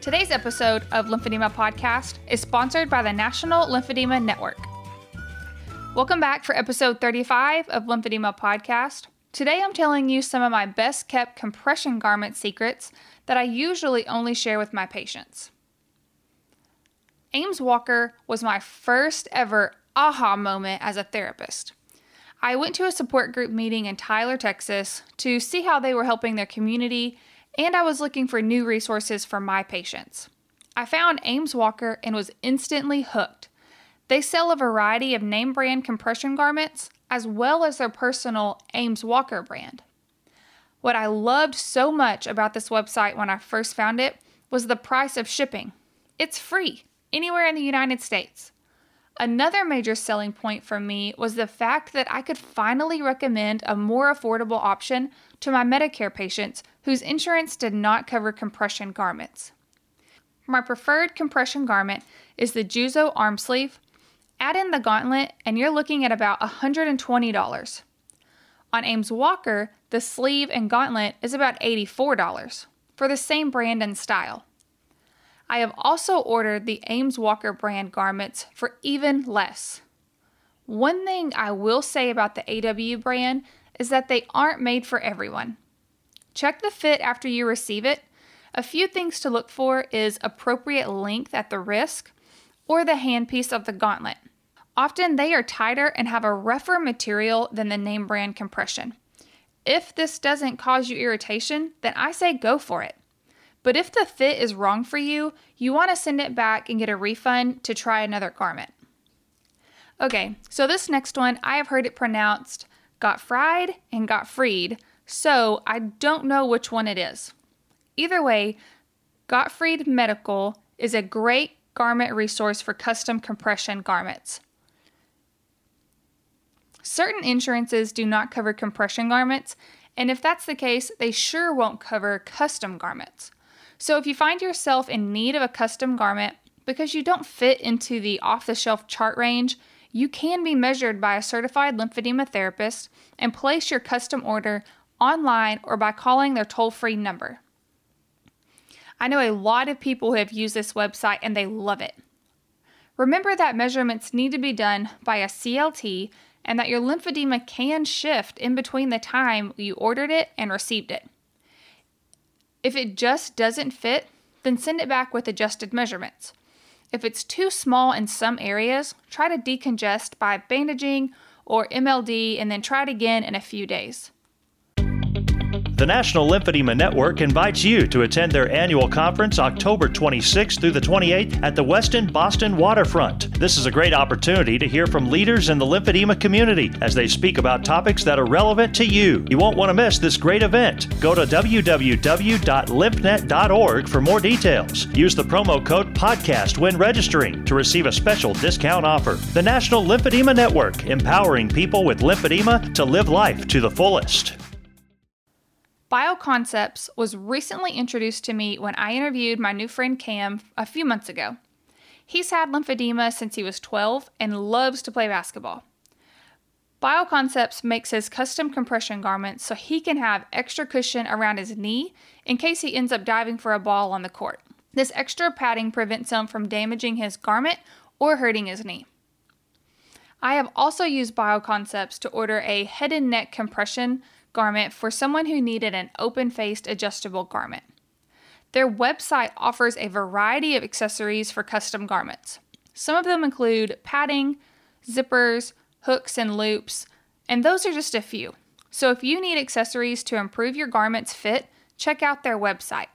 Today's episode of Lymphedema Podcast is sponsored by the National Lymphedema Network. Welcome back for episode 35 of Lymphedema Podcast. Today I'm telling you some of my best kept compression garment secrets that I usually only share with my patients. Ames Walker was my first ever aha moment as a therapist. I went to a support group meeting in Tyler, Texas to see how they were helping their community and I was looking for new resources for my patients. I found Ames Walker and was instantly hooked. They sell a variety of name brand compression garments as well as their personal Ames Walker brand. What I loved so much about this website when I first found it was the price of shipping. It's free anywhere in the United States. Another major selling point for me was the fact that I could finally recommend a more affordable option to my Medicare patients whose insurance did not cover compression garments. My preferred compression garment is the Juzo arm sleeve. Add in the gauntlet, and you're looking at about $120. On Ames Walker, the sleeve and gauntlet is about $84 for the same brand and style. I have also ordered the Ames Walker brand garments for even less. One thing I will say about the AW brand is that they aren't made for everyone. Check the fit after you receive it. A few things to look for is appropriate length at the wrist or the handpiece of the gauntlet. Often they are tighter and have a rougher material than the name brand compression. If this doesn't cause you irritation, then I say go for it. But if the fit is wrong for you, you want to send it back and get a refund to try another garment. Okay, so this next one, I have heard it pronounced got fried and got freed, so I don't know which one it is. Either way, Gottfried Medical is a great garment resource for custom compression garments. Certain insurances do not cover compression garments, and if that's the case, they sure won't cover custom garments. So if you find yourself in need of a custom garment because you don't fit into the off the shelf chart range, you can be measured by a certified lymphedema therapist and place your custom order online or by calling their toll free number. I know a lot of people who have used this website and they love it. Remember that measurements need to be done by a CLT and that your lymphedema can shift in between the time you ordered it and received it. If it just doesn't fit, then send it back with adjusted measurements. If it's too small in some areas, try to decongest by bandaging or MLD and then try it again in a few days. The National Lymphedema Network invites you to attend their annual conference October 26th through the 28th at the Westin Boston Waterfront. This is a great opportunity to hear from leaders in the lymphedema community as they speak about topics that are relevant to you. You won't want to miss this great event. Go to www.lymphnet.org for more details. Use the promo code PODCAST when registering to receive a special discount offer. The National Lymphedema Network, empowering people with lymphedema to live life to the fullest. Bioconcepts was recently introduced to me when I interviewed my new friend Cam a few months ago. He's had lymphedema since he was 12 and loves to play basketball. Bioconcepts makes his custom compression garments so he can have extra cushion around his knee in case he ends up diving for a ball on the court. This extra padding prevents him from damaging his garment or hurting his knee. I have also used Bioconcepts to order a head and neck compression garment for someone who needed an open faced adjustable garment. Their website offers a variety of accessories for custom garments. Some of them include padding, zippers, hooks and loops, and those are just a few. So if you need accessories to improve your garment's fit, check out their website.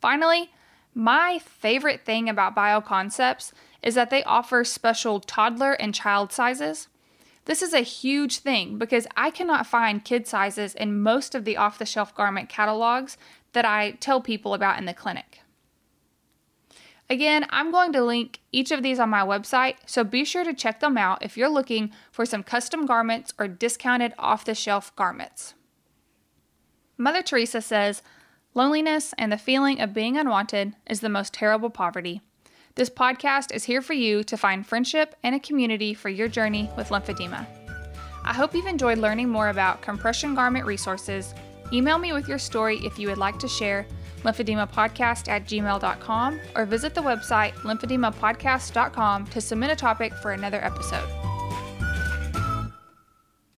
Finally, my favorite thing about BioConcepts is that they offer special toddler and child sizes. This is a huge thing because I cannot find kid sizes in most of the off the shelf garment catalogs that I tell people about in the clinic. Again, I'm going to link each of these on my website, so be sure to check them out if you're looking for some custom garments or discounted off the shelf garments. Mother Teresa says, Loneliness and the feeling of being unwanted is the most terrible poverty. This podcast is here for you to find friendship and a community for your journey with lymphedema. I hope you've enjoyed learning more about compression garment resources. Email me with your story if you would like to share lymphedemapodcast at gmail.com or visit the website lymphedemapodcast.com to submit a topic for another episode.